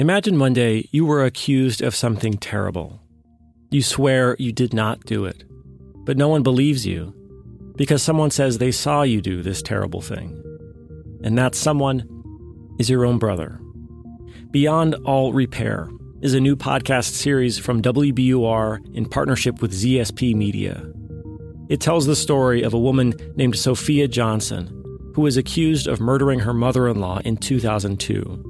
Imagine one day you were accused of something terrible. You swear you did not do it, but no one believes you because someone says they saw you do this terrible thing. And that someone is your own brother. Beyond All Repair is a new podcast series from WBUR in partnership with ZSP Media. It tells the story of a woman named Sophia Johnson who was accused of murdering her mother in law in 2002.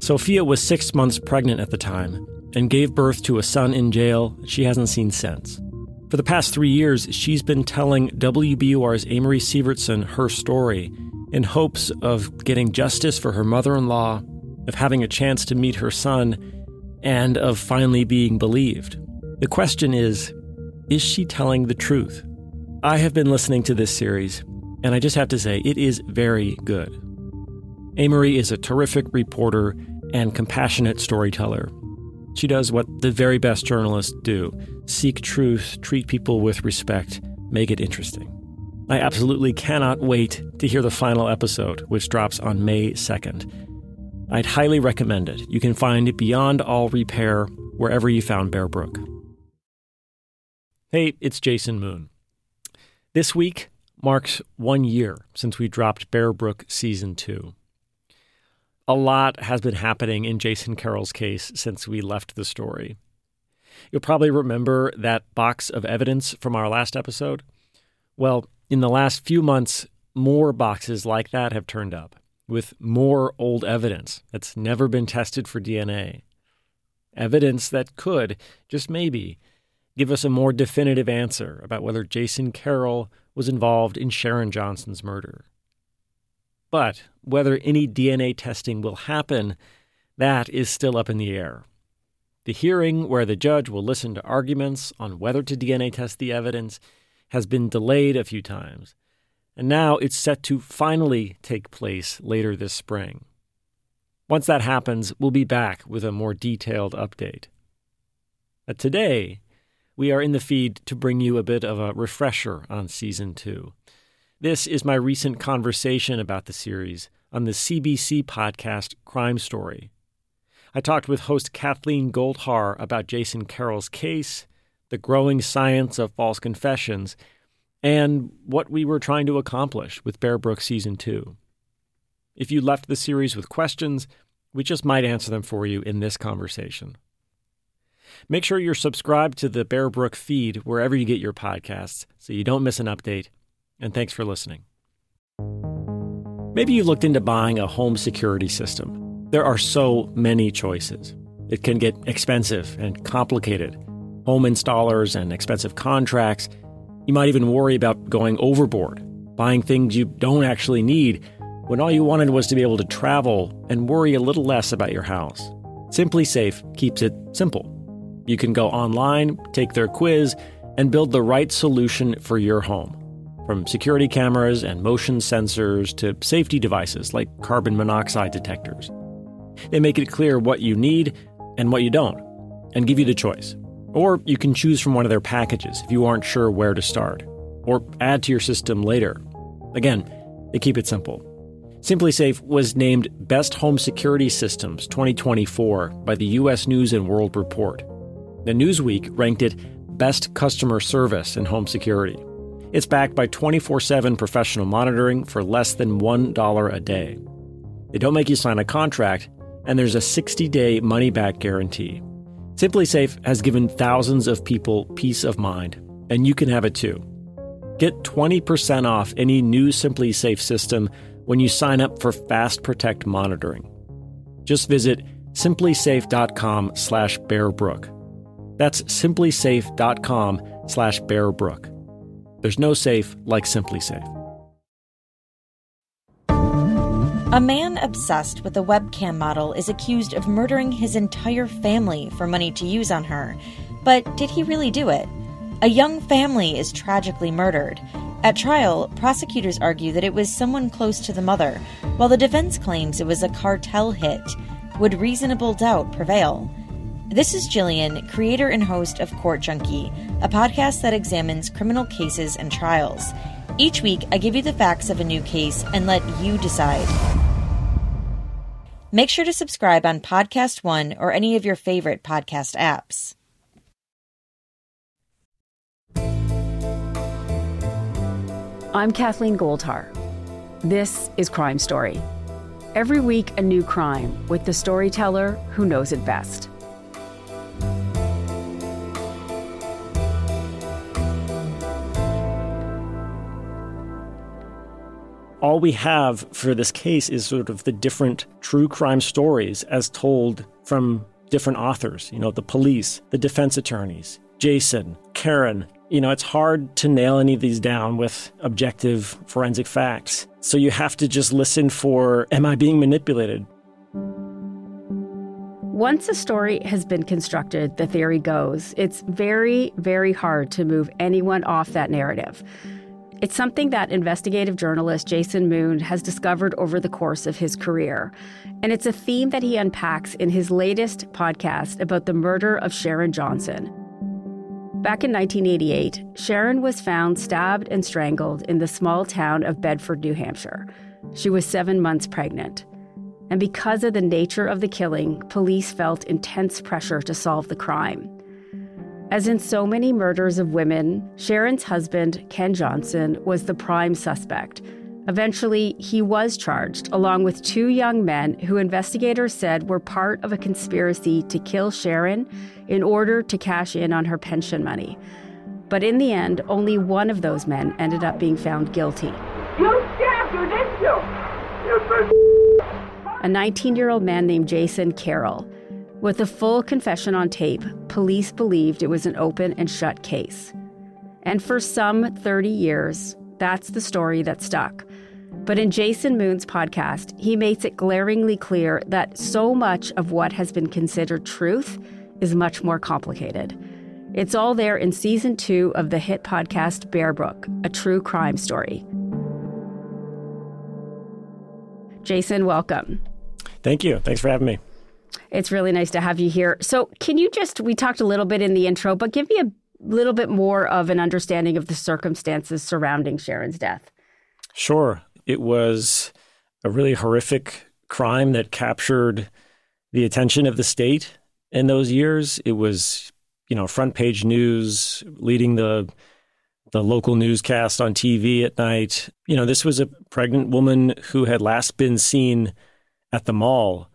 Sophia was six months pregnant at the time and gave birth to a son in jail she hasn't seen since. For the past three years, she's been telling WBUR's Amory Sievertson her story in hopes of getting justice for her mother in law, of having a chance to meet her son, and of finally being believed. The question is is she telling the truth? I have been listening to this series, and I just have to say, it is very good. Amory is a terrific reporter and compassionate storyteller. She does what the very best journalists do seek truth, treat people with respect, make it interesting. I absolutely cannot wait to hear the final episode, which drops on May 2nd. I'd highly recommend it. You can find it Beyond All Repair wherever you found Bear Brook. Hey, it's Jason Moon. This week marks one year since we dropped Bear Brook Season 2. A lot has been happening in Jason Carroll's case since we left the story. You'll probably remember that box of evidence from our last episode. Well, in the last few months, more boxes like that have turned up with more old evidence that's never been tested for DNA. Evidence that could, just maybe, give us a more definitive answer about whether Jason Carroll was involved in Sharon Johnson's murder. But whether any DNA testing will happen, that is still up in the air. The hearing, where the judge will listen to arguments on whether to DNA test the evidence, has been delayed a few times, and now it's set to finally take place later this spring. Once that happens, we'll be back with a more detailed update. But today, we are in the feed to bring you a bit of a refresher on season two. This is my recent conversation about the series on the CBC podcast Crime Story. I talked with host Kathleen Goldhar about Jason Carroll's case, the growing science of false confessions, and what we were trying to accomplish with Bear Brook Season 2. If you left the series with questions, we just might answer them for you in this conversation. Make sure you're subscribed to the Bear Brook feed wherever you get your podcasts so you don't miss an update and thanks for listening. Maybe you looked into buying a home security system. There are so many choices. It can get expensive and complicated. Home installers and expensive contracts. You might even worry about going overboard, buying things you don't actually need when all you wanted was to be able to travel and worry a little less about your house. SimpliSafe keeps it simple. You can go online, take their quiz, and build the right solution for your home. From security cameras and motion sensors to safety devices like carbon monoxide detectors. They make it clear what you need and what you don't, and give you the choice. Or you can choose from one of their packages if you aren't sure where to start, or add to your system later. Again, they keep it simple. SimpliSafe was named Best Home Security Systems 2024 by the US News and World Report. The Newsweek ranked it Best Customer Service in Home Security. It's backed by 24 7 professional monitoring for less than $1 a day. They don't make you sign a contract, and there's a 60 day money back guarantee. SimpliSafe has given thousands of people peace of mind, and you can have it too. Get 20% off any new SimpliSafe system when you sign up for Fast Protect monitoring. Just visit simplisafe.com slash bearbrook. That's simplisafe.com slash bearbrook. There's no safe like SimpliSafe. A man obsessed with a webcam model is accused of murdering his entire family for money to use on her. But did he really do it? A young family is tragically murdered. At trial, prosecutors argue that it was someone close to the mother, while the defense claims it was a cartel hit. Would reasonable doubt prevail? This is Jillian, creator and host of Court Junkie, a podcast that examines criminal cases and trials. Each week, I give you the facts of a new case and let you decide. Make sure to subscribe on Podcast One or any of your favorite podcast apps. I'm Kathleen Goldhar. This is Crime Story. Every week, a new crime with the storyteller who knows it best. All we have for this case is sort of the different true crime stories as told from different authors, you know, the police, the defense attorneys, Jason, Karen. You know, it's hard to nail any of these down with objective forensic facts. So you have to just listen for am I being manipulated? Once a story has been constructed, the theory goes, it's very, very hard to move anyone off that narrative. It's something that investigative journalist Jason Moon has discovered over the course of his career. And it's a theme that he unpacks in his latest podcast about the murder of Sharon Johnson. Back in 1988, Sharon was found stabbed and strangled in the small town of Bedford, New Hampshire. She was seven months pregnant. And because of the nature of the killing, police felt intense pressure to solve the crime. As in so many murders of women, Sharon's husband, Ken Johnson, was the prime suspect. Eventually, he was charged, along with two young men who investigators said were part of a conspiracy to kill Sharon in order to cash in on her pension money. But in the end, only one of those men ended up being found guilty. You stabbed her, didn't you? A 19 year old man named Jason Carroll. With a full confession on tape, police believed it was an open and shut case. And for some 30 years, that's the story that stuck. But in Jason Moon's podcast, he makes it glaringly clear that so much of what has been considered truth is much more complicated. It's all there in season two of the hit podcast Bear Brook, a true crime story. Jason, welcome. Thank you. Thanks for having me. It's really nice to have you here. So, can you just, we talked a little bit in the intro, but give me a little bit more of an understanding of the circumstances surrounding Sharon's death? Sure. It was a really horrific crime that captured the attention of the state in those years. It was, you know, front page news, leading the the local newscast on TV at night. You know, this was a pregnant woman who had last been seen at the mall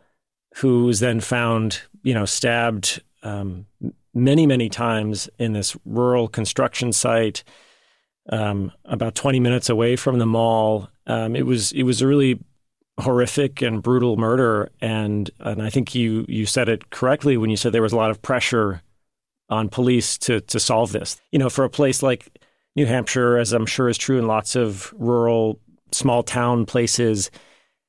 who was then found, you know, stabbed um, many, many times in this rural construction site, um, about 20 minutes away from the mall. Um, it was it was a really horrific and brutal murder, and and I think you you said it correctly when you said there was a lot of pressure on police to to solve this. You know, for a place like New Hampshire, as I'm sure is true in lots of rural small town places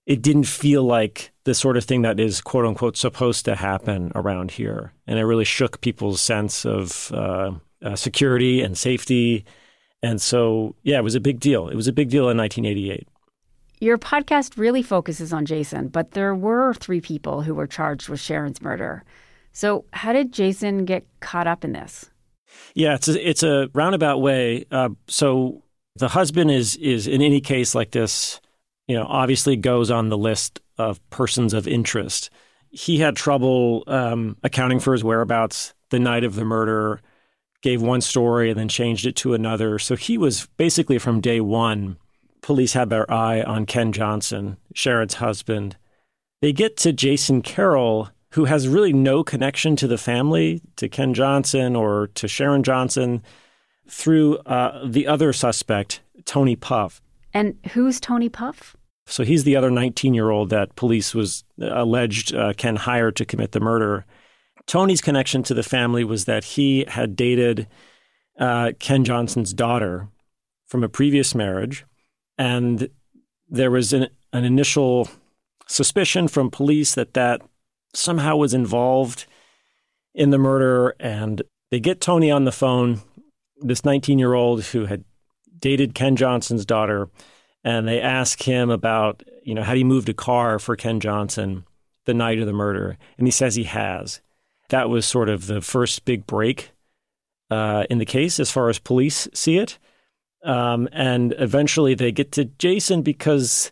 it didn't feel like the sort of thing that is quote unquote supposed to happen around here. And it really shook people's sense of uh, uh, security and safety. And so, yeah, it was a big deal. It was a big deal in 1988. Your podcast really focuses on Jason, but there were three people who were charged with Sharon's murder. So, how did Jason get caught up in this? Yeah, it's a, it's a roundabout way. Uh, so, the husband is is in any case like this you know, obviously goes on the list of persons of interest. He had trouble um, accounting for his whereabouts the night of the murder, gave one story and then changed it to another. So he was basically from day one, police had their eye on Ken Johnson, Sharon's husband. They get to Jason Carroll, who has really no connection to the family, to Ken Johnson or to Sharon Johnson, through uh, the other suspect, Tony Pfaff. And who's Tony Pfaff? So he's the other 19 year old that police was uh, alleged uh, Ken hired to commit the murder. Tony's connection to the family was that he had dated uh, Ken Johnson's daughter from a previous marriage. And there was an, an initial suspicion from police that that somehow was involved in the murder. And they get Tony on the phone, this 19 year old who had dated Ken Johnson's daughter, and they ask him about, you know, had he moved a car for Ken Johnson the night of the murder, and he says he has. That was sort of the first big break uh, in the case as far as police see it. Um, and eventually they get to Jason because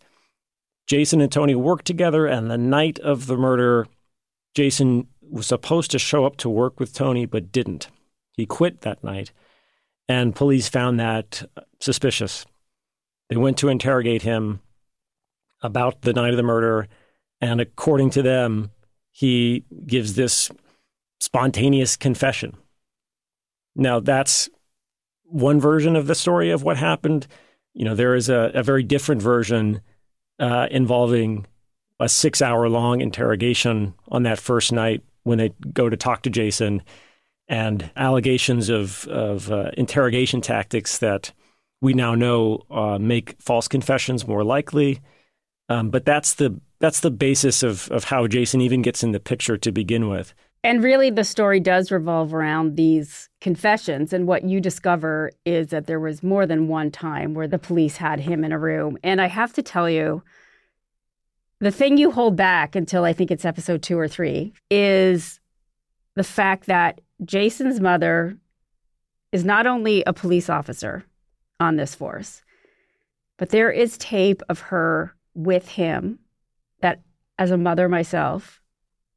Jason and Tony worked together, and the night of the murder, Jason was supposed to show up to work with Tony, but didn't. He quit that night, and police found that suspicious. They went to interrogate him about the night of the murder, and according to them, he gives this spontaneous confession. Now, that's one version of the story of what happened. You know, there is a, a very different version uh, involving a six hour long interrogation on that first night when they go to talk to Jason and allegations of, of uh, interrogation tactics that we now know uh, make false confessions more likely. Um, but that's the that's the basis of of how Jason even gets in the picture to begin with. And really, the story does revolve around these confessions. And what you discover is that there was more than one time where the police had him in a room. And I have to tell you, the thing you hold back until I think it's episode two or three is the fact that Jason's mother is not only a police officer on this force, but there is tape of her with him that, as a mother myself,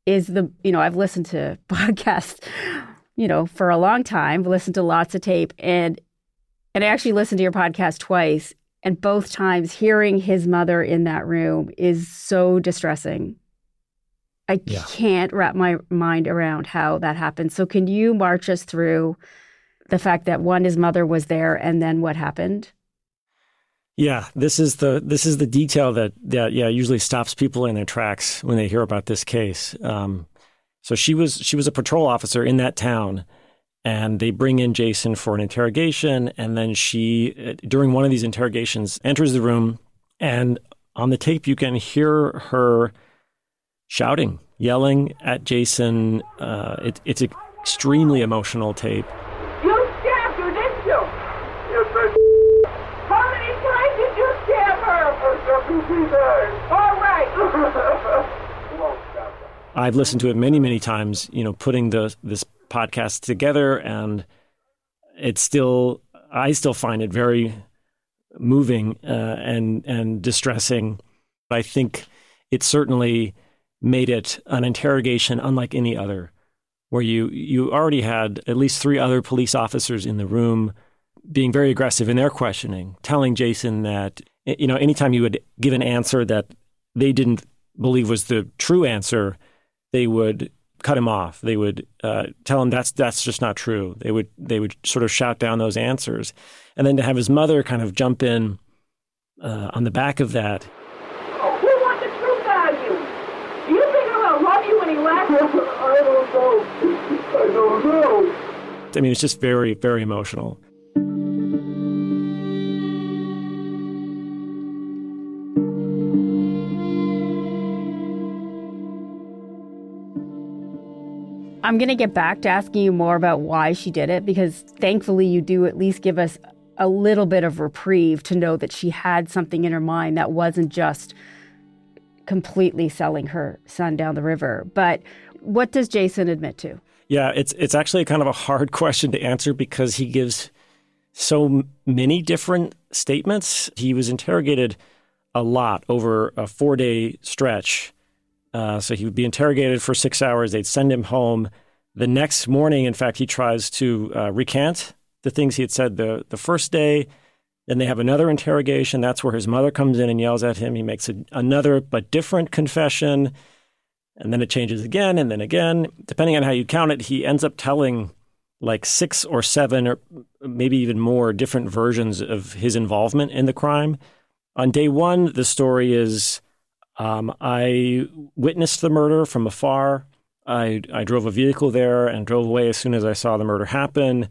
is the you know I've listened to podcasts you know for a long time listened to lots of tape and and I actually listened to your podcast twice and both times hearing his mother in that room is so distressing. I yeah. can't wrap my mind around how that happened. So can you march us through the fact that one his mother was there and then what happened yeah, this is the this is the detail that that yeah usually stops people in their tracks when they hear about this case. Um, so she was she was a patrol officer in that town, and they bring in Jason for an interrogation, and then she uh, during one of these interrogations enters the room, and on the tape you can hear her shouting, yelling at Jason. Uh, it, it's an extremely emotional tape. All right. I've listened to it many, many times. You know, putting the this podcast together, and it's still, I still find it very moving uh, and and distressing. I think it certainly made it an interrogation unlike any other, where you you already had at least three other police officers in the room being very aggressive in their questioning, telling Jason that you know, anytime you would give an answer that they didn't believe was the true answer, they would cut him off. They would uh, tell him that's that's just not true. They would they would sort of shout down those answers, and then to have his mother kind of jump in uh, on the back of that. Who wants the truth out of you? Do you think I'm gonna love you when he left? I don't know. I don't know. I mean, it's just very very emotional. I'm going to get back to asking you more about why she did it because thankfully you do at least give us a little bit of reprieve to know that she had something in her mind that wasn't just completely selling her son down the river. But what does Jason admit to? Yeah, it's it's actually kind of a hard question to answer because he gives so many different statements. He was interrogated a lot over a 4-day stretch uh, so he would be interrogated for six hours. They'd send him home. The next morning, in fact, he tries to uh, recant the things he had said the, the first day. Then they have another interrogation. That's where his mother comes in and yells at him. He makes a, another but different confession. And then it changes again and then again. Depending on how you count it, he ends up telling like six or seven or maybe even more different versions of his involvement in the crime. On day one, the story is um, I witnessed the murder from afar. I, I drove a vehicle there and drove away as soon as I saw the murder happen.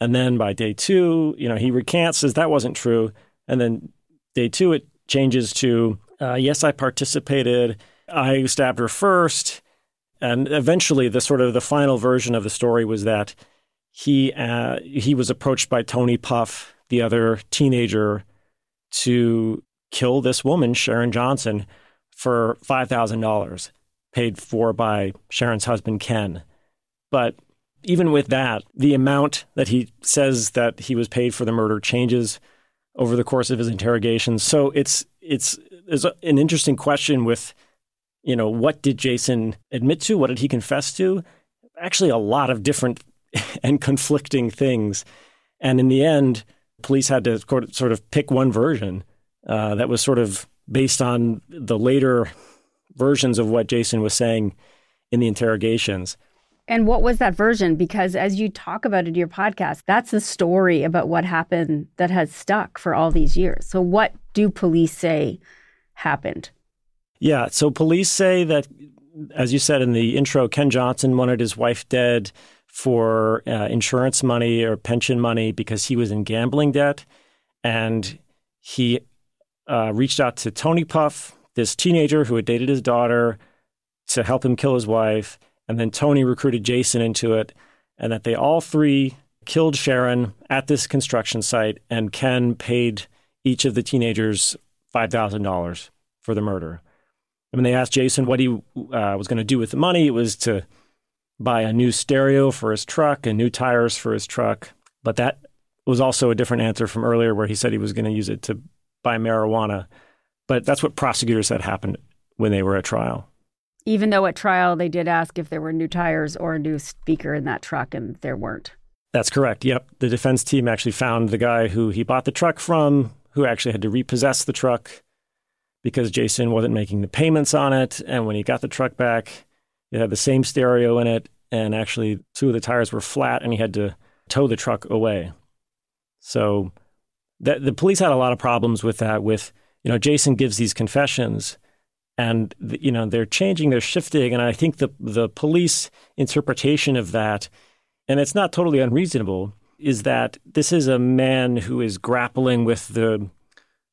And then by day two, you know, he recants, says that wasn't true. And then day two, it changes to, uh, yes, I participated. I stabbed her first. And eventually, the sort of the final version of the story was that he uh, he was approached by Tony Pfaff, the other teenager, to kill this woman, Sharon Johnson, for $5,000, paid for by Sharon's husband, Ken. But even with that, the amount that he says that he was paid for the murder changes over the course of his interrogation. So it's it's an interesting question with, you know, what did Jason admit to? What did he confess to? Actually, a lot of different and conflicting things. And in the end, police had to sort of pick one version uh, that was sort of based on the later versions of what Jason was saying in the interrogations. And what was that version? Because as you talk about it in your podcast, that's the story about what happened that has stuck for all these years. So, what do police say happened? Yeah. So, police say that, as you said in the intro, Ken Johnson wanted his wife dead for uh, insurance money or pension money because he was in gambling debt. And he uh, reached out to Tony Pfaff, this teenager who had dated his daughter, to help him kill his wife. And then Tony recruited Jason into it, and that they all three killed Sharon at this construction site, and Ken paid each of the teenagers $5,000 for the murder. And when they asked Jason what he uh, was going to do with the money, it was to buy a new stereo for his truck and new tires for his truck. But that was also a different answer from earlier where he said he was going to use it to buy marijuana. But that's what prosecutors said happened when they were at trial. Even though at trial they did ask if there were new tires or a new speaker in that truck, and there weren't. That's correct. Yep. The defense team actually found the guy who he bought the truck from, who actually had to repossess the truck because Jason wasn't making the payments on it. And when he got the truck back, it had the same stereo in it, and actually two of the tires were flat, and he had to tow the truck away. So the, the police had a lot of problems with that. With you know, Jason gives these confessions, and you know they're changing, they're shifting, and I think the the police interpretation of that, and it's not totally unreasonable, is that this is a man who is grappling with the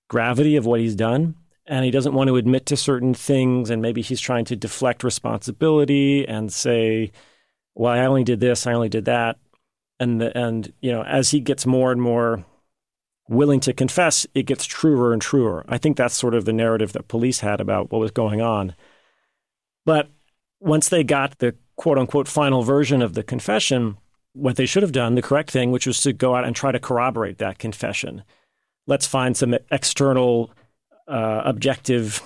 gravity of what he's done and he doesn't want to admit to certain things and maybe he's trying to deflect responsibility and say well i only did this i only did that and the, and you know as he gets more and more willing to confess it gets truer and truer. I think that's sort of the narrative that police had about what was going on. But once they got the quote unquote final version of the confession what they should have done the correct thing which was to go out and try to corroborate that confession. Let's find some external uh, objective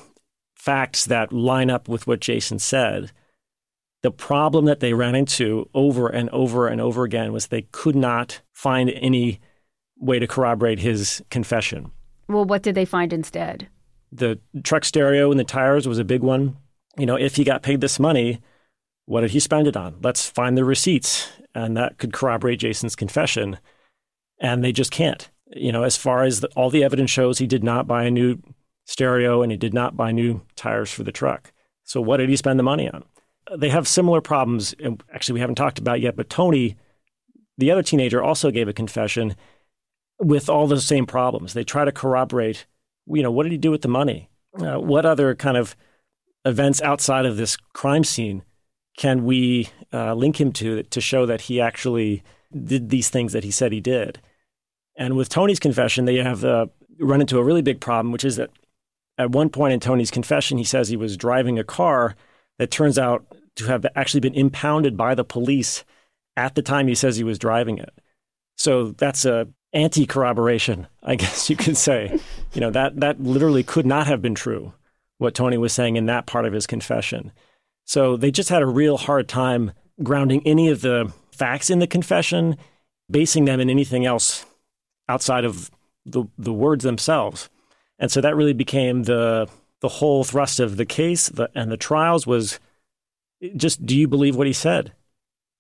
facts that line up with what Jason said. The problem that they ran into over and over and over again was they could not find any way to corroborate his confession. Well, what did they find instead? The truck stereo and the tires was a big one. You know, if he got paid this money, what did he spend it on? Let's find the receipts. And that could corroborate Jason's confession. And they just can't. You know, as far as the, all the evidence shows, he did not buy a new stereo and he did not buy new tires for the truck. So what did he spend the money on? They have similar problems. Actually, we haven't talked about yet, but Tony, the other teenager, also gave a confession with all the same problems. They try to corroborate, you know, what did he do with the money? Uh, what other kind of events outside of this crime scene can we uh, link him to to show that he actually did these things that he said he did? And with Tony's confession, they have uh, run into a really big problem, which is that at one point in Tony's confession, he says he was driving a car that turns out to have actually been impounded by the police at the time he says he was driving it. So that's a anti corroboration, I guess you could say. you know, that that literally could not have been true, what Tony was saying in that part of his confession. So they just had a real hard time grounding any of the facts in the confession, basing them in anything else outside of the the words themselves. And so that really became the the whole thrust of the case the, and the trials was just do you believe what he said?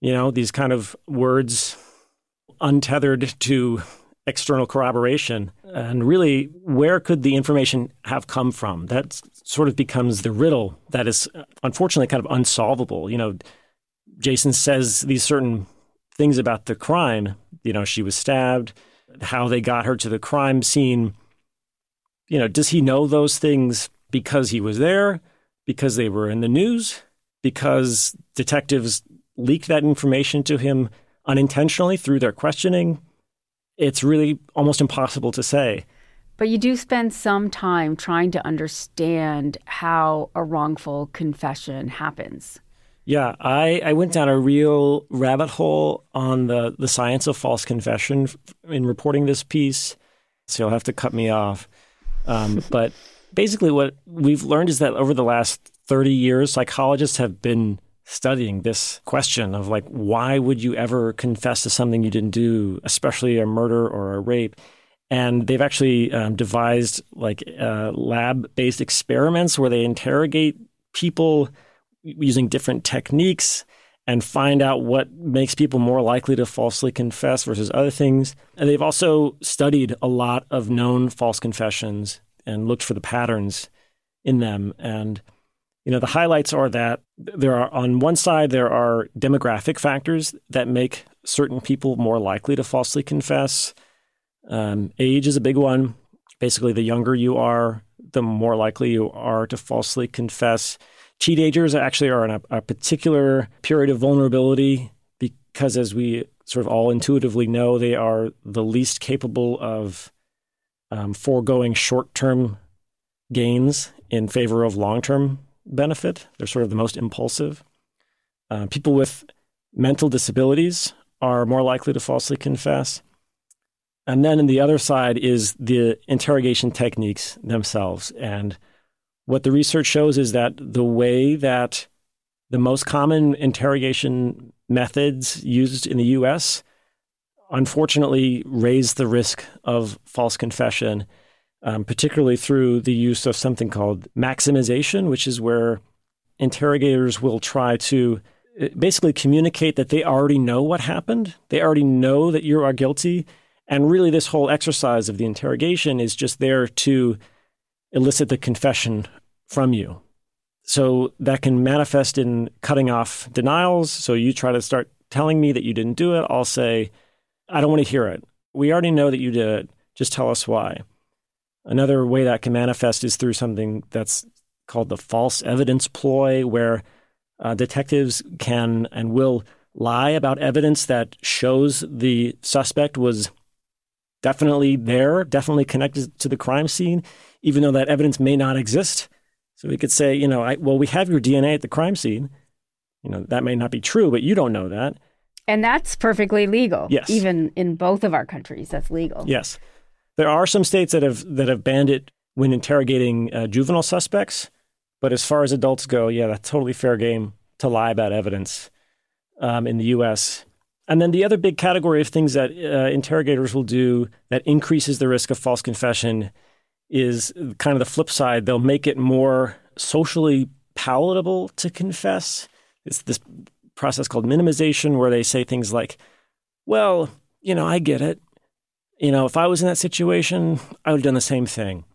You know, these kind of words untethered to external corroboration. And really, where could the information have come from? That sort of becomes the riddle that is uh, unfortunately kind of unsolvable. You know, Jason says these certain things about the crime. You know, she was stabbed, how they got her to the crime scene you know, does he know those things because he was there, because they were in the news, because detectives leaked that information to him unintentionally through their questioning? It's really almost impossible to say. But you do spend some time trying to understand how a wrongful confession happens. Yeah, I, I went down a real rabbit hole on the, the science of false confession in reporting this piece. So you'll have to cut me off. Um, but basically, what we've learned is that over the last 30 years, psychologists have been studying this question of like, why would you ever confess to something you didn't do, especially a murder or a rape? And they've actually um, devised like uh, lab based experiments where they interrogate people using different techniques and find out what makes people more likely to falsely confess versus other things. And they've also studied a lot of known false confessions and looked for the patterns in them. And you know, the highlights are that there are on one side there are demographic factors that make certain people more likely to falsely confess. Um, age is a big one. Basically, the younger you are, the more likely you are to falsely confess. Teenagers actually are in a, a particular period of vulnerability because, as we sort of all intuitively know, they are the least capable of um, foregoing short term gains in favor of long term benefit. They're sort of the most impulsive. Uh, people with mental disabilities are more likely to falsely confess. And then in the other side is the interrogation techniques themselves. And what the research shows is that the way that the most common interrogation methods used in the US unfortunately raise the risk of false confession um, particularly through the use of something called maximization, which is where interrogators will try to uh, basically communicate that they already know what happened. They already know that you are guilty. And really, this whole exercise of the interrogation is just there to elicit the confession from you. So that can manifest in cutting off denials. So you try to start telling me that you didn't do it. I'll say, I don't want to hear it. We already know that you did it. Just tell us why. Another way that can manifest is through something that's called the false evidence ploy, where uh, detectives can and will lie about evidence that shows the suspect was definitely there, definitely connected to the crime scene, even though that evidence may not exist. So we could say, you know, I, well, we have your DNA at the crime scene. You know, that may not be true, but you don't know that. And that's perfectly legal. Yes. Even in both of our countries, that's legal. Yes. There are some states that have that have banned it when interrogating uh, juvenile suspects, but as far as adults go, yeah, that's totally fair game to lie about evidence um, in the U.S. And then the other big category of things that uh, interrogators will do that increases the risk of false confession is kind of the flip side. They'll make it more socially palatable to confess. It's this process called minimization, where they say things like, "Well, you know, I get it you know, if I was in that situation, I would have done the same thing.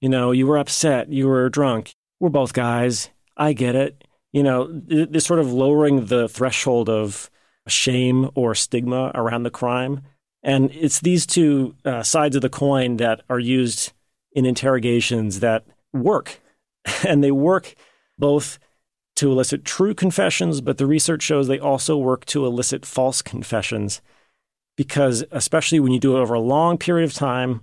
You know, you were upset, you were drunk. We're both guys. I get it. You know, this sort of lowering the threshold of shame or stigma around the crime. And it's these two uh, sides of the coin that are used in interrogations that work. And they work both to elicit true confessions, but the research shows they also work to elicit false confessions because especially when you do it over a long period of time,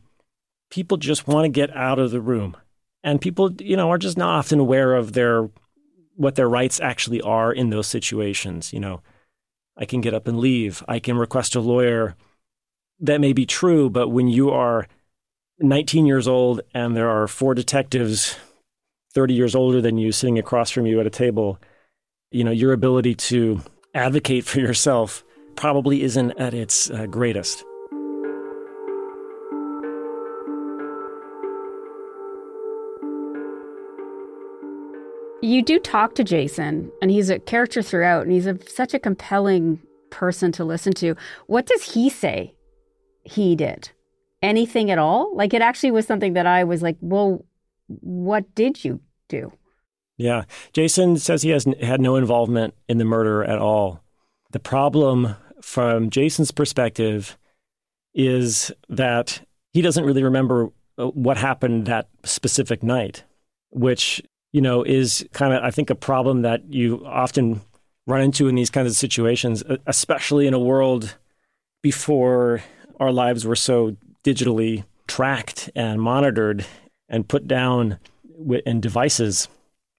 people just want to get out of the room. And people, you know, are just not often aware of their what their rights actually are in those situations. You know, I can get up and leave. I can request a lawyer. That may be true, but when you are 19 years old and there are four detectives 30 years older than you sitting across from you at a table, you know, your ability to advocate for yourself probably isn't at its uh, greatest. You do talk to Jason, and he's a character throughout, and he's a, such a compelling person to listen to. What does he say he did? Anything at all? Like, it actually was something that I was like, well, what did you do? Yeah. Jason says he has had no involvement in the murder at all. The problem from Jason's perspective is that he doesn't really remember uh, what happened that specific night, which, you know, is kind of, I think, a problem that you often run into in these kinds of situations, especially in a world before our lives were so digitally tracked and monitored and put down in devices.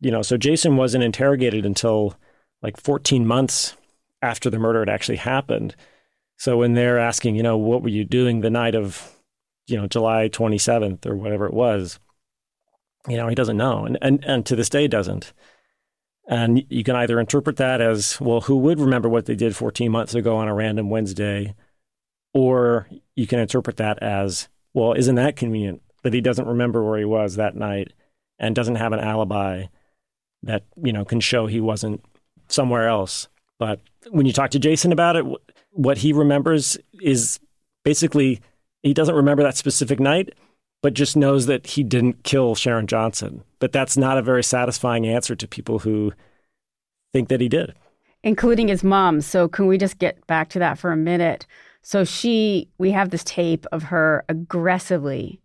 You know, so Jason wasn't interrogated until like 14 months after the murder had actually happened. So when they're asking, you know, what were you doing the night of, you know, July 27th or whatever it was, you know, he doesn't know, and and, and to this day doesn't. And you can either interpret that as, well, who would remember what they did 14 months ago on a random Wednesday? Or you can interpret that as, well, isn't that convenient that he doesn't remember where he was that night and doesn't have an alibi that, you know, can show he wasn't somewhere else? But when you talk to Jason about it, what he remembers is basically he doesn't remember that specific night, but just knows that he didn't kill Sharon Johnson. But that's not a very satisfying answer to people who think that he did, including his mom. So, can we just get back to that for a minute? So, she, we have this tape of her aggressively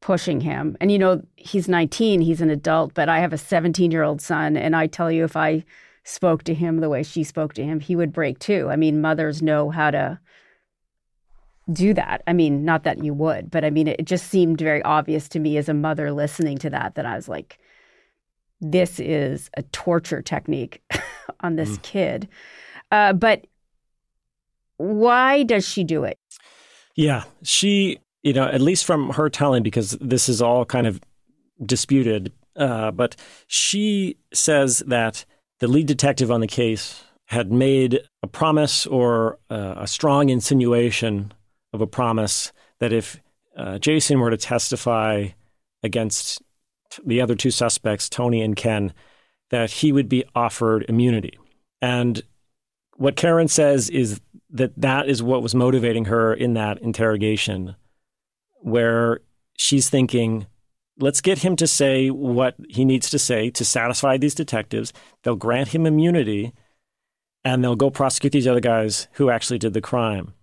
pushing him. And, you know, he's 19, he's an adult, but I have a 17 year old son. And I tell you, if I spoke to him the way she spoke to him, he would break too. I mean, mothers know how to do that. I mean, not that you would, but I mean, it just seemed very obvious to me as a mother listening to that that I was like, this is a torture technique on this mm. kid. Uh, but why does she do it? Yeah, she, you know, at least from her telling, because this is all kind of disputed, uh, but she says that the lead detective on the case had made a promise or uh, a strong insinuation of a promise that if uh, Jason were to testify against the other two suspects, Tony and Ken, that he would be offered immunity. And what Karen says is that that is what was motivating her in that interrogation, where she's thinking, let's get him to say what he needs to say to satisfy these detectives. They'll grant him immunity and they'll go prosecute these other guys who actually did the crime.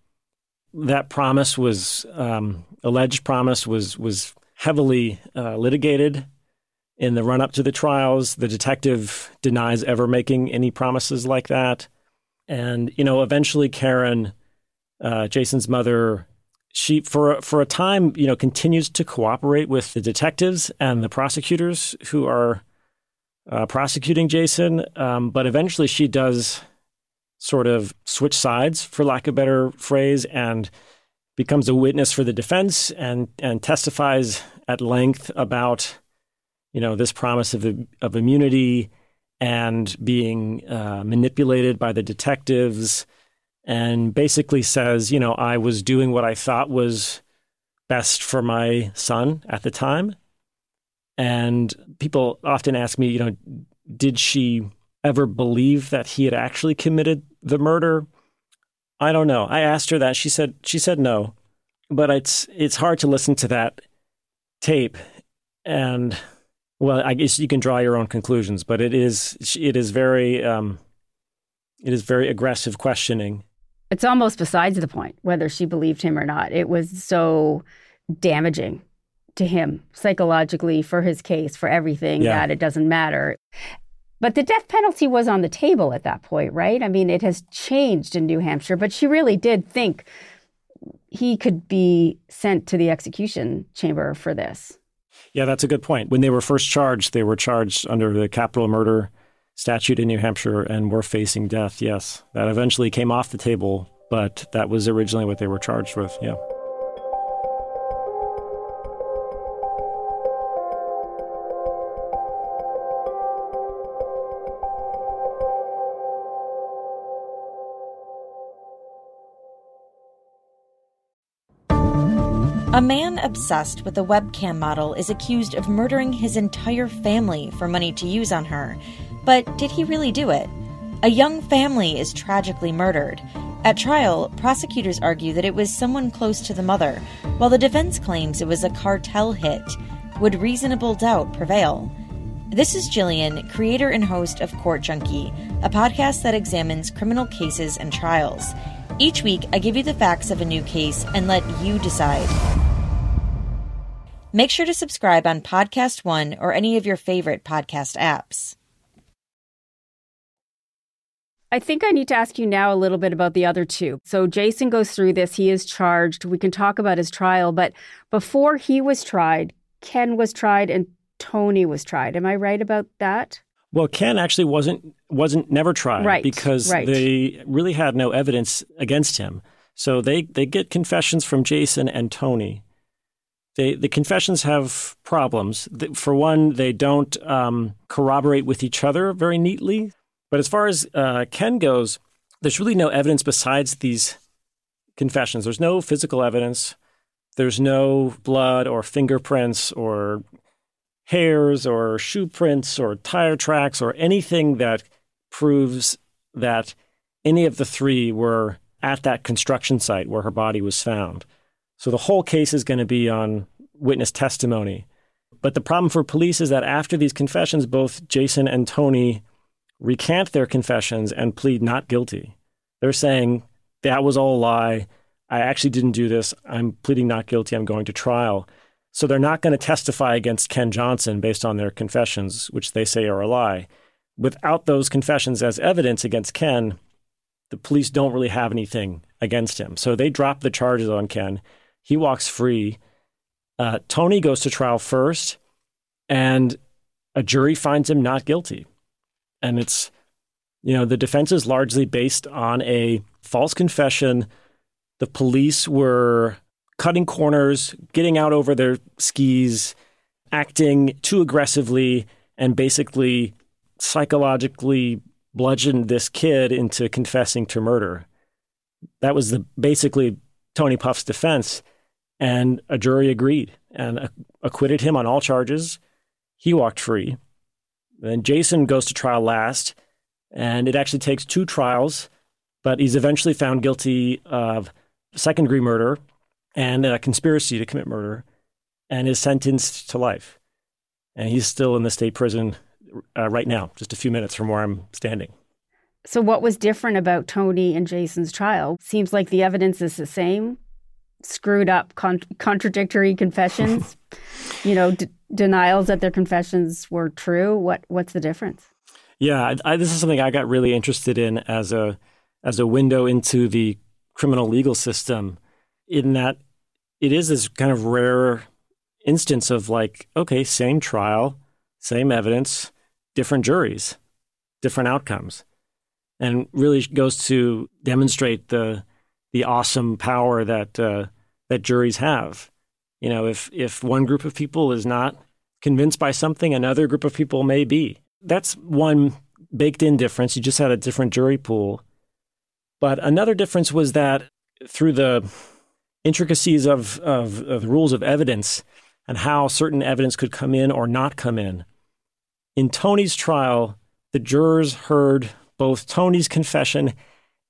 That promise was um, alleged promise was was heavily uh, litigated in the run up to the trials. The detective denies ever making any promises like that, and you know eventually Karen, uh, Jason's mother, she for for a time you know continues to cooperate with the detectives and the prosecutors who are uh, prosecuting Jason, um, but eventually she does sort of switch sides, for lack of a better phrase, and becomes a witness for the defense and and testifies at length about you know this promise of of immunity and being uh, manipulated by the detectives and basically says you know I was doing what I thought was best for my son at the time and people often ask me you know did she ever believe that he had actually committed the murder? I don't know. I asked her that. She said she said no. But it's it's hard to listen to that tape and well, I guess you can draw your own conclusions, but it is it is very um, it is very aggressive questioning. It's almost besides the point whether she believed him or not. It was so damaging to him psychologically for his case, for everything yeah. that it doesn't matter. But the death penalty was on the table at that point, right? I mean, it has changed in New Hampshire, but she really did think he could be sent to the execution chamber for this. Yeah, that's a good point. When they were first charged, they were charged under the capital murder statute in New Hampshire and were facing death. Yes, that eventually came off the table, but that was originally what they were charged with. Yeah. A man obsessed with a webcam model is accused of murdering his entire family for money to use on her. But did he really do it? A young family is tragically murdered. At trial, prosecutors argue that it was someone close to the mother, while the defense claims it was a cartel hit. Would reasonable doubt prevail? This is Jillian, creator and host of Court Junkie, a podcast that examines criminal cases and trials. Each week, I give you the facts of a new case and let you decide. Make sure to subscribe on Podcast One or any of your favorite podcast apps. I think I need to ask you now a little bit about the other two. So, Jason goes through this. He is charged. We can talk about his trial, but before he was tried, Ken was tried and Tony was tried. Am I right about that? Well, Ken actually wasn't wasn't never tried right, because right. they really had no evidence against him. So they they get confessions from Jason and Tony. They, the confessions have problems. For one, they don't um, corroborate with each other very neatly. But as far as uh, Ken goes, there's really no evidence besides these confessions. There's no physical evidence. There's no blood or fingerprints or hairs or shoe prints or tire tracks or anything that proves that any of the three were at that construction site where her body was found. So the whole case is going to be on witness testimony. But the problem for police is that after these confessions, both Jason and Tony recant their confessions and plead not guilty. They're saying that was all a lie. I actually didn't do this. I'm pleading not guilty. I'm going to trial. So they're not going to testify against Ken Johnson based on their confessions, which they say are a lie. Without those confessions as evidence against Ken, the police don't really have anything against him. So they drop the charges on Ken. He walks free. Uh, Tony goes to trial first, and a jury finds him not guilty. And it's, you know, the defense is largely based on a false confession. The police were cutting corners, getting out over their skis, acting too aggressively, and basically psychologically bludgeoned this kid into confessing to murder. That was the basically Tony Pfaff's defense, and a jury agreed and acquitted him on all charges. He walked free. Then Jason goes to trial last, and it actually takes two trials, but he's eventually found guilty of second degree murder and a conspiracy to commit murder and is sentenced to life. And he's still in the state prison uh, right now, just a few minutes from where I'm standing. So, what was different about Tony and Jason's trial? Seems like the evidence is the same. Screwed up, con- contradictory confessions. you know, d- denials that their confessions were true. What What's the difference? Yeah, I, I, this is something I got really interested in as a as a window into the criminal legal system. In that it is this kind of rare instance of like, okay, same trial, same evidence, different juries, different outcomes, and really goes to demonstrate the the awesome power that uh, that juries have. You know, if if one group of people is not convinced by something, another group of people may be. That's one baked in difference. You just had a different jury pool. But another difference was that through the intricacies of, of, of the rules of evidence and how certain evidence could come in or not come in. In Tony's trial, the jurors heard both Tony's confession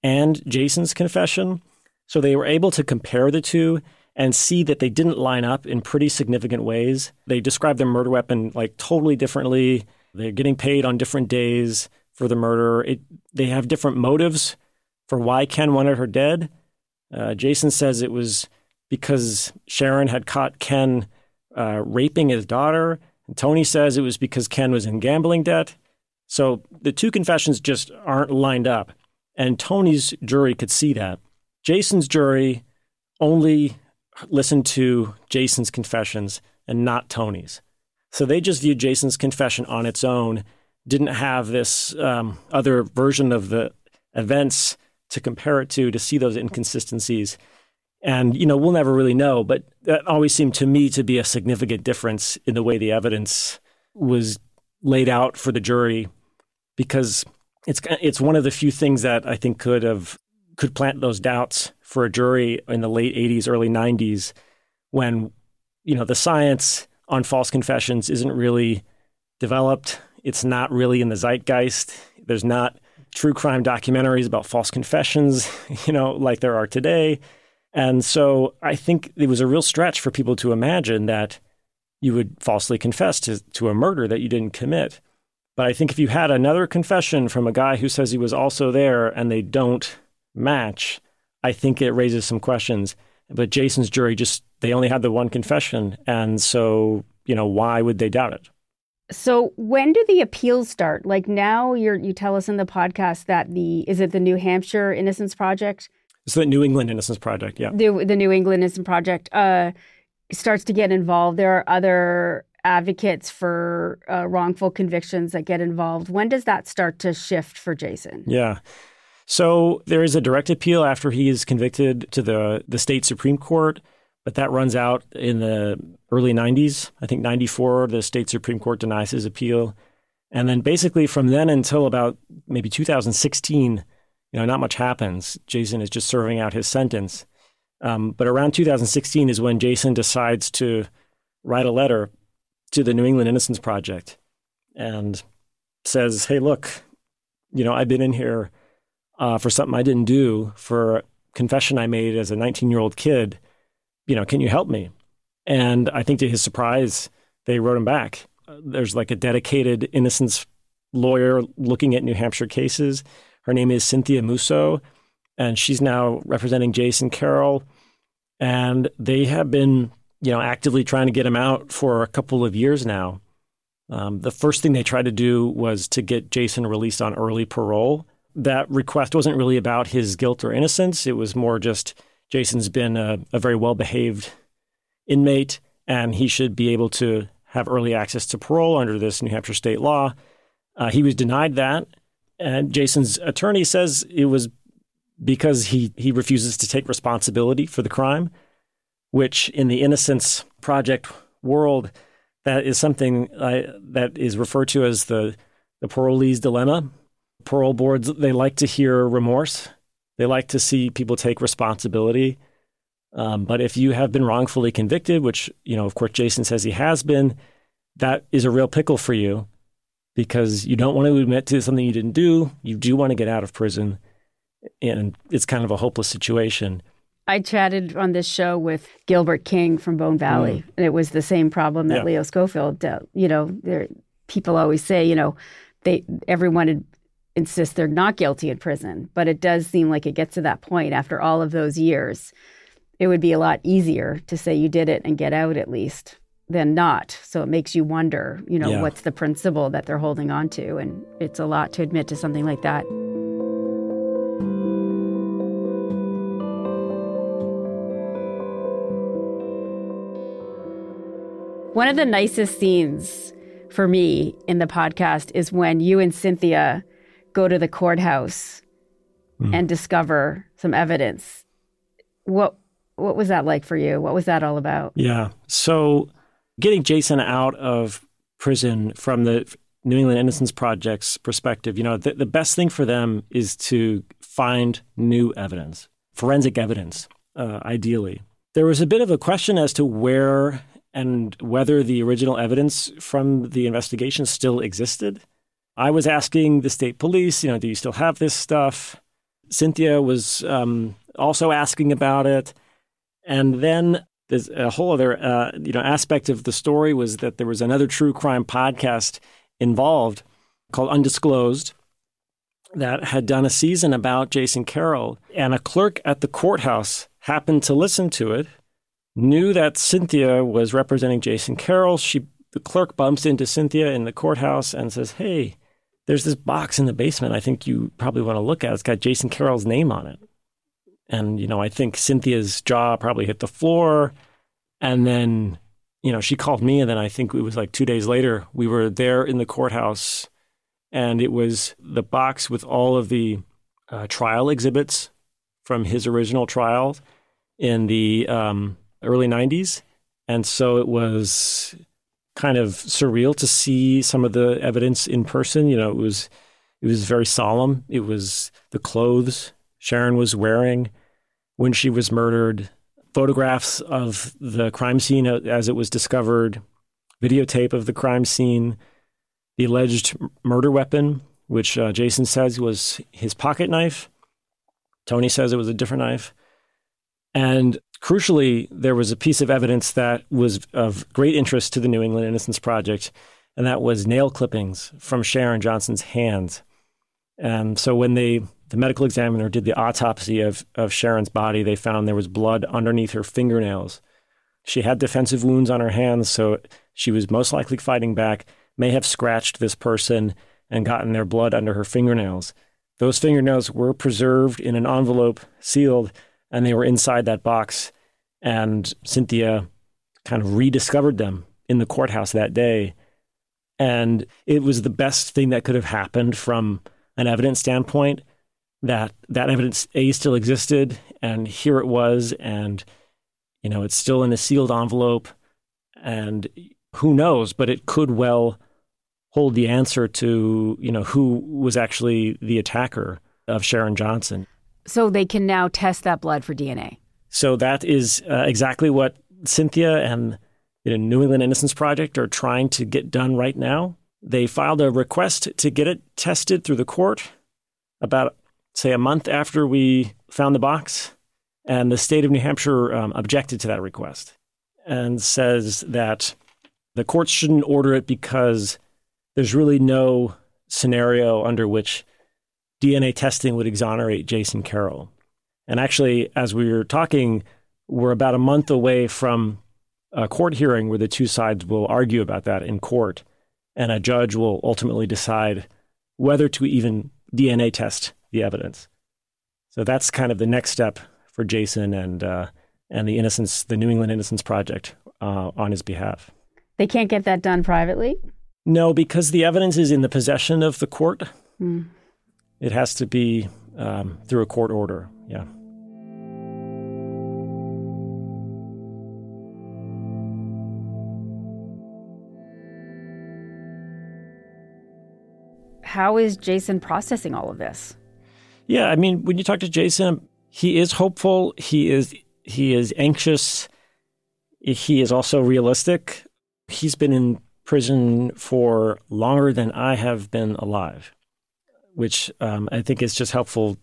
and Jason's confession. So they were able to compare the two and see that they didn't line up in pretty significant ways. They describe their murder weapon like totally differently. They're getting paid on different days for the murder. It, they have different motives for why Ken wanted her dead. Uh, Jason says it was because Sharon had caught Ken uh, raping his daughter. And Tony says it was because Ken was in gambling debt. So the two confessions just aren't lined up. And Tony's jury could see that. Jason's jury only listened to Jason's confessions and not Tony's. So they just viewed Jason's confession on its own, didn't have this um, other version of the events to compare it to to see those inconsistencies. And, you know, we'll never really know, but that always seemed to me to be a significant difference in the way the evidence was laid out for the jury because it's it's one of the few things that I think could have could plant those doubts for a jury in the late 80s early 90s when you know the science on false confessions isn't really developed it's not really in the zeitgeist there's not true crime documentaries about false confessions, you know, like there are today. And so I think it was a real stretch for people to imagine that you would falsely confess to, to a murder that you didn't commit. But I think if you had another confession from a guy who says he was also there and they don't match, I think it raises some questions. But Jason's jury just, they only had the one confession. And so, you know, why would they doubt it? So when do the appeals start? Like now you're you tell us in the podcast that the is it the New Hampshire Innocence Project? It's the New England Innocence Project, yeah. The the New England Innocence Project uh, starts to get involved. There are other advocates for uh, wrongful convictions that get involved. When does that start to shift for Jason? Yeah. So there is a direct appeal after he is convicted to the the state supreme court, but that runs out in the early 90s. I think 94, the state Supreme Court denies his appeal. And then basically from then until about maybe 2016, you know, not much happens. Jason is just serving out his sentence. Um, but around 2016 is when Jason decides to write a letter to the New England Innocence Project and says, "Hey, look, you know, I've been in here uh, for something I didn't do, for confession I made as a 19 year old kid. You know, can you help me?" And I think to his surprise, they wrote him back. There's like a dedicated innocence lawyer looking at New Hampshire cases. Her name is Cynthia Mousseau, and she's now representing Jason Carroll. And they have been, you know, actively trying to get him out for a couple of years now. Um, the first thing they tried to do was to get Jason released on early parole. That request wasn't really about his guilt or innocence. It was more just Jason's been a, a very well behaved inmate and he should be able to have early access to parole under this New Hampshire state law. Uh, he was denied that. And Jason's attorney says it was because he, he refuses to take responsibility for the crime, which in the Innocence Project world, that is something uh, that is referred to as the, the parolee's dilemma. Parole boards, they like to hear remorse. They like to see people take responsibility. Um, but if you have been wrongfully convicted, which, you know, of course, Jason says he has been, that is a real pickle for you because you don't want to admit to something you didn't do. You do want to get out of prison. And it's kind of a hopeless situation. I chatted on this show with Gilbert King from Bone Valley, mm. and it was the same problem that yeah. Leo Schofield dealt. You know, there, people always say, you know, they everyone insists they're not guilty in prison, but it does seem like it gets to that point after all of those years. It would be a lot easier to say you did it and get out at least than not. So it makes you wonder, you know, yeah. what's the principle that they're holding on to, and it's a lot to admit to something like that. One of the nicest scenes for me in the podcast is when you and Cynthia go to the courthouse mm. and discover some evidence. What what was that like for you? What was that all about? Yeah. So getting Jason out of prison from the New England Innocence Project's perspective, you know, the, the best thing for them is to find new evidence, forensic evidence, uh, ideally. There was a bit of a question as to where and whether the original evidence from the investigation still existed. I was asking the state police, you know, do you still have this stuff? Cynthia was um, also asking about it. And then there's a whole other, uh, you know, aspect of the story was that there was another true crime podcast involved called Undisclosed that had done a season about Jason Carroll. And a clerk at the courthouse happened to listen to it knew that Cynthia was representing Jason Carroll. She the clerk bumps into Cynthia in the courthouse and says, "Hey, there's this box in the basement. I think you probably want to look at. It's got Jason Carroll's name on it." And you know, I think Cynthia's jaw probably hit the floor, and then you know she called me, and then I think it was like two days later we were there in the courthouse, and it was the box with all of the uh, trial exhibits from his original trial in the um, early 90s. And so it was kind of surreal to see some of the evidence in person. You know, it was it was very solemn. It was the clothes Sharon was wearing when she was murdered, photographs of the crime scene as it was discovered, videotape of the crime scene, the alleged murder weapon, which uh, Jason says was his pocket knife. Tony says it was a different knife. And crucially, there was a piece of evidence that was of great interest to the New England Innocence Project, and that was nail clippings from Sharon Johnson's hands. And so when they the medical examiner did the autopsy of, of Sharon's body, they found there was blood underneath her fingernails. She had defensive wounds on her hands, so she was most likely fighting back, may have scratched this person and gotten their blood under her fingernails. Those fingernails were preserved in an envelope, sealed, and they were inside that box. And Cynthia kind of rediscovered them in the courthouse that day. And it was the best thing that could have happened from an evidence standpoint that that evidence A still existed and here it was. And, You know, it's still in a sealed envelope, and who knows, but it could well hold the answer to, you know, who was actually the attacker of Sharon Johnson. So they can now test that blood for DNA. So that is uh, exactly what Cynthia and the New England Innocence Project are trying to get done right now. They filed a request to get it tested through the court about, say, a month after we found the box. And the state of New Hampshire um, objected to that request and says that the courts shouldn't order it because there's really no scenario under which DNA testing would exonerate Jason Carroll. And actually, as we were talking, we're about a month away from a court hearing where the two sides will argue about that in court. And a judge will ultimately decide whether to even DNA test the evidence. So that's kind of the next step for Jason and uh, and the Innocence, the New England Innocence Project, uh, on his behalf. They can't get that done privately. No, because the evidence is in the possession of the court. Mm. It has to be um, through a court order. Yeah. How is Jason processing all of this? Yeah, I mean, when you talk to Jason, he is hopeful. He is he is anxious. He is also realistic. He's been in prison for longer than I have been alive, which um, I think is just helpful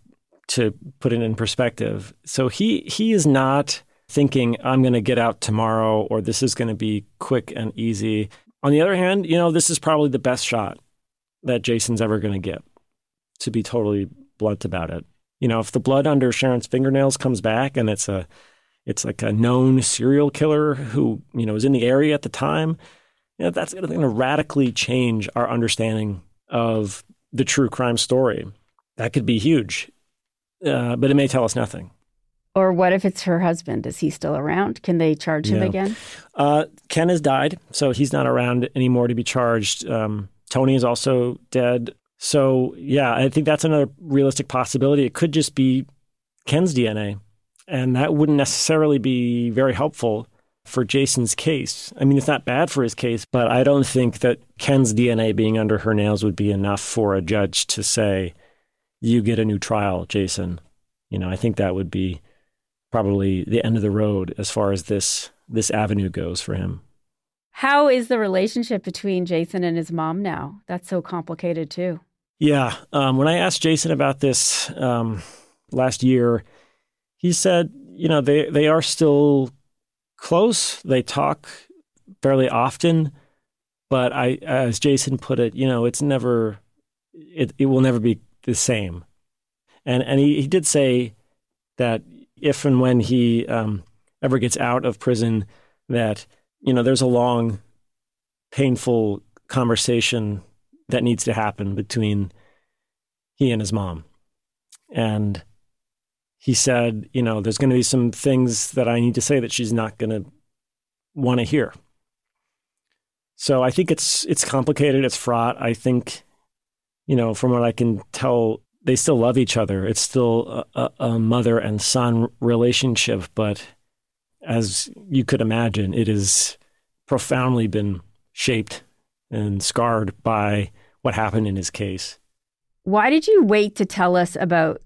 to put it in perspective. So he he is not thinking I'm going to get out tomorrow or this is going to be quick and easy. On the other hand, you know, this is probably the best shot that Jason's ever going to get. To be totally blunt about it, you know, if the blood under Sharon's fingernails comes back and it's a it's like a known serial killer who you know was in the area at the time, you know, that's going to radically change our understanding of the true crime story. That could be huge, uh, but it may tell us nothing. Or what if it's her husband? Is he still around? Can they charge him Yeah. again? Uh, Ken has died, so he's not around anymore to be charged. Um, Tony is also dead. So, yeah, I think that's another realistic possibility. It could just be Ken's DNA, and that wouldn't necessarily be very helpful for Jason's case. I mean, it's not bad for his case, but I don't think that Ken's DNA being under her nails would be enough for a judge to say, you get a new trial, Jason. You know, I think that would be probably the end of the road as far as this this avenue goes for him. How is the relationship between Jason and his mom now? That's so complicated too. Yeah, um, when I asked Jason about this um, last year, he said, you know, they they are still close. They talk fairly often, but I, as Jason put it, you know, it's never, it it will never be the same. And and he, he did say that if and when he um, ever gets out of prison, that you know, there's a long, painful conversation that needs to happen between he and his mom. And he said, you know, there's going to be some things that I need to say that she's not going to want to hear. So I think it's it's complicated, it's fraught. I think, you know, from what I can tell, they still love each other. It's still a, a, mother and son relationship, but as you could imagine, it has profoundly been shaped and scarred by what happened in his case. Why did you wait to tell us about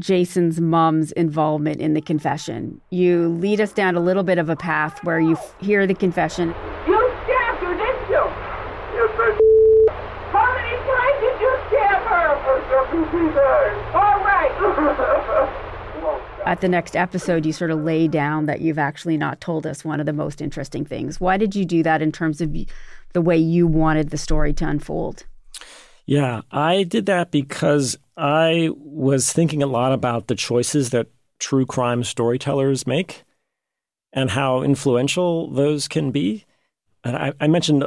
Jason's mom's involvement in the confession? You lead us down a little bit of a path where you f- hear the confession. You stabbed her, didn't you? Yes, I did. How many times did you stab her? stabbed you times. All right. At the next episode, you sort of lay down that you've actually not told us one of the most interesting things. Why did you do that in terms of the way you wanted the story to unfold? Yeah, I did that because I was thinking a lot about the choices that true crime storytellers make and how influential those can be. And I, I mentioned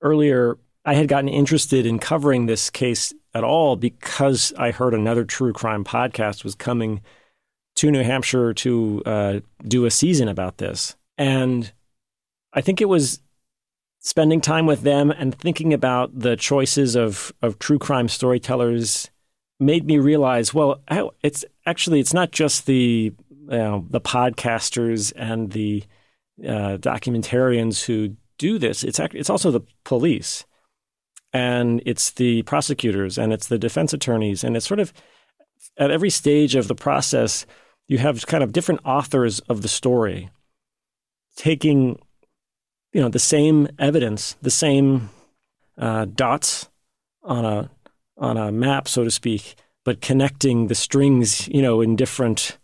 earlier, I had gotten interested in covering this case at all because I heard another true crime podcast was coming to New Hampshire to uh, do a season about this. And I think it was spending time with them and thinking about the choices of, of true crime storytellers made me realize well it's actually it's not just the you know, the podcasters and the uh, documentarians who do this. It's it's also the police, and it's the prosecutors, and it's the defense attorneys, and it's sort of at every stage of the process, you have kind of different authors of the story taking, you know, the same evidence, the same uh, dots on a on a map, so to speak, but connecting the strings, you know, in different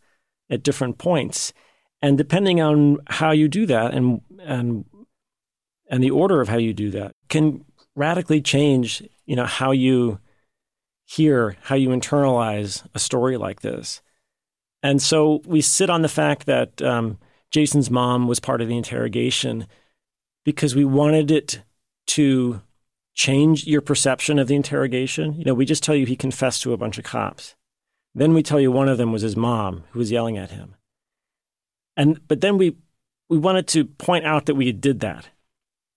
at different points. And depending on how you do that and and and the order of how you do that can radically change, you know, how you hear, how you internalize a story like this. And so we sit on the fact that um, Jason's mom was part of the interrogation because we wanted it to change your perception of the interrogation. You know, we just tell you he confessed to a bunch of cops. Then we tell you one of them was his mom who was yelling at him. And but then we we wanted to point out that we did that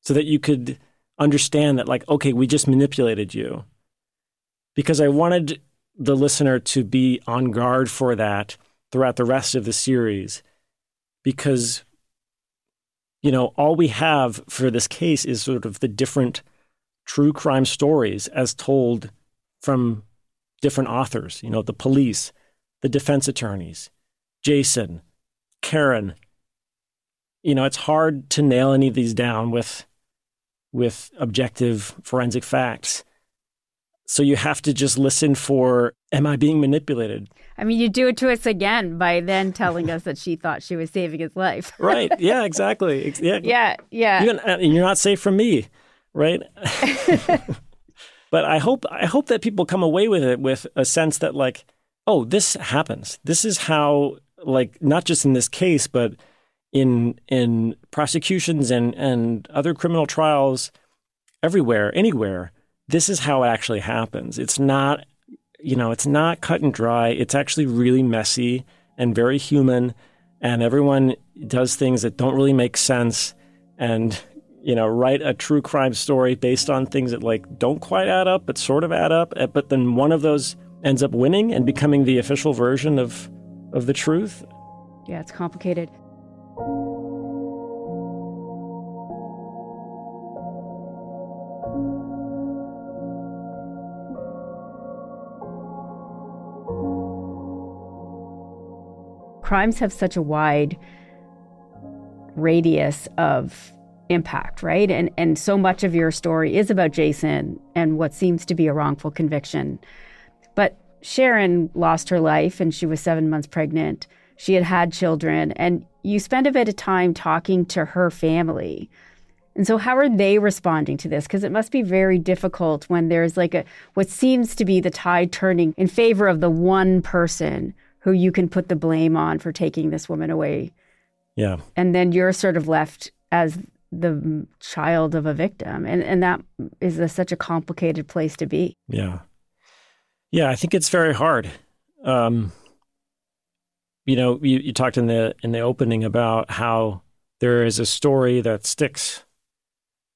so that you could understand that like okay, we just manipulated you. Because I wanted the listener to be on guard for that throughout the rest of the series because you know all we have for this case is sort of the different true crime stories as told from different authors, you know, the police, the defense attorneys, Jason, Karen. You know, it's hard to nail any of these down with with objective forensic facts. So you have to just listen for am I being manipulated? I mean, you do it to us again by then telling us that she thought she was saving his life. right. Yeah, exactly. Yeah. Yeah. Yeah. You're, you're not safe from me right? but I hope I hope that people come away with it with a sense that like, oh, this happens. This is how like not just in this case, but in in prosecutions and and other criminal trials everywhere, anywhere. This is how it actually happens. It's not you know, it's not cut and dry. It's actually really messy and very human and everyone does things that don't really make sense and you know, write a true crime story based on things that like don't quite add up, but sort of add up. Eh, but then one of those ends up winning and becoming the official version of of the truth. Yeah, it's complicated. Crimes have such a wide radius of impact, right? And and so much of your story is about Jason and what seems to be a wrongful conviction. But Sharon lost her life and she was 7 months pregnant. She had had children and you spend a bit of time talking to her family. And so how are they responding to this? Because it must be very difficult when there's like a what seems to be the tide turning in favor of the one person who you can put the blame on for taking this woman away. Yeah. And then you're sort of left as the child of a victim. And and that is a, such a complicated place to be. Yeah. Yeah i think it's very hard. Um, you know you, you talked in the in the opening about how there is a story that sticks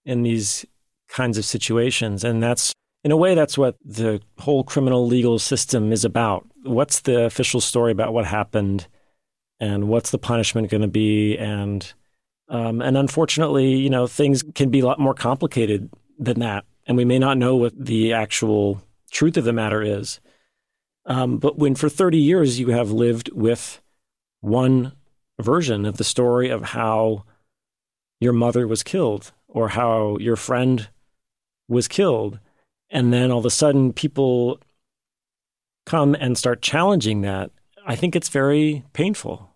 in these kinds of situations. And that's in a way that's what the whole criminal legal system is about what's the official story about what happened and what's the punishment going to be and um, and unfortunately, you know, things can be a lot more complicated than that. And we may not know what the actual truth of the matter is. Um, but when for 30 years you have lived with one version of the story of how your mother was killed or how your friend was killed, and then all of a sudden people come and start challenging that, I think it's very painful.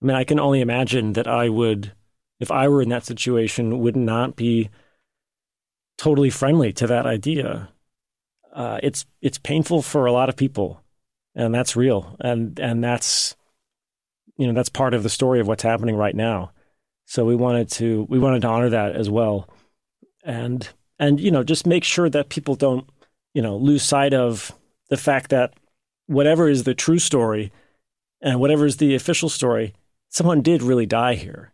I mean, I can only imagine that I would if I were in that situation, would not be totally friendly to that idea. Uh, it's it's painful for a lot of people, and that's real, and and that's you know that's part of the story of what's happening right now. So we wanted to we wanted to honor that as well, and and you know just make sure that people don't you know lose sight of the fact that whatever is the true story and whatever is the official story, someone did really die here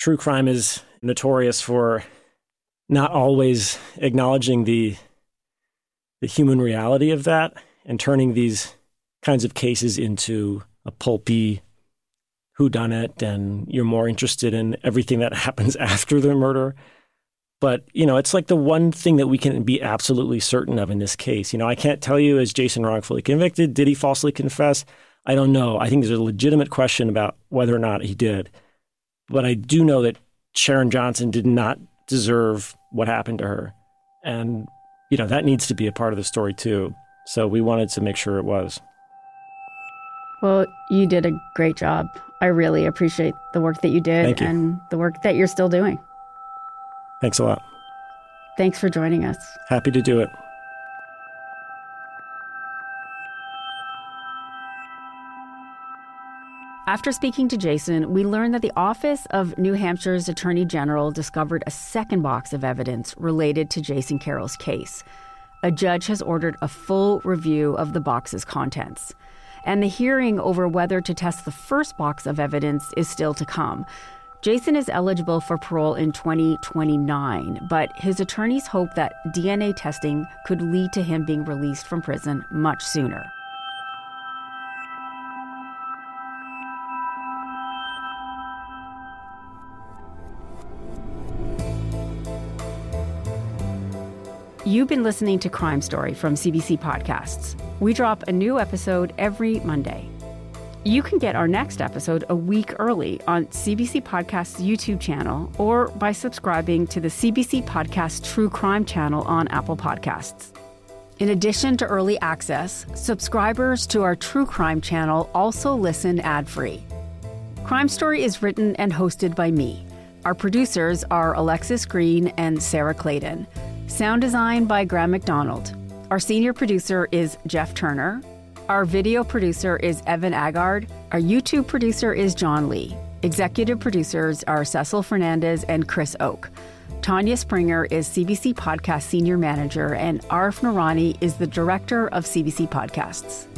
true crime is notorious for not always acknowledging the the human reality of that and turning these kinds of cases into a pulpy who done it and you're more interested in everything that happens after the murder. But, you know, it's like the one thing that we can be absolutely certain of in this case. You know, I can't tell you is Jason wrongfully convicted? Did he falsely confess? I don't know. I think there's a legitimate question about whether or not he did. But I do know that Sharon Johnson did not deserve what happened to her. And, you know, that needs to be a part of the story too. So we wanted to make sure it was. Well, you did a great job. I really appreciate the work that you did you. and the work that you're still doing. Thanks a lot. Thanks for joining us. Happy to do it. After speaking to Jason, we learned that the Office of New Hampshire's Attorney General discovered a second box of evidence related to Jason Carroll's case. A judge has ordered a full review of the box's contents. And the hearing over whether to test the first box of evidence is still to come. Jason is eligible for parole in 2029, but his attorneys hope that DNA testing could lead to him being released from prison much sooner. You've been listening to Crime Story from CBC Podcasts. We drop a new episode every Monday. You can get our next episode a week early on CBC Podcast's YouTube channel or by subscribing to the CBC Podcast True Crime channel on Apple Podcasts. In addition to early access, subscribers to our True Crime channel also listen ad free. Crime Story is written and hosted by me. Our producers are Alexis Green and Sarah Clayton. Sound design by Graham McDonald. Our senior producer is Jeff Turner. Our video producer is Evan Agard. Our YouTube producer is John Lee. Executive producers are Cecil Fernandez and Chris Oak. Tanya Springer is CBC Podcast Senior Manager, and Arif Noorani is the Director of CBC Podcasts.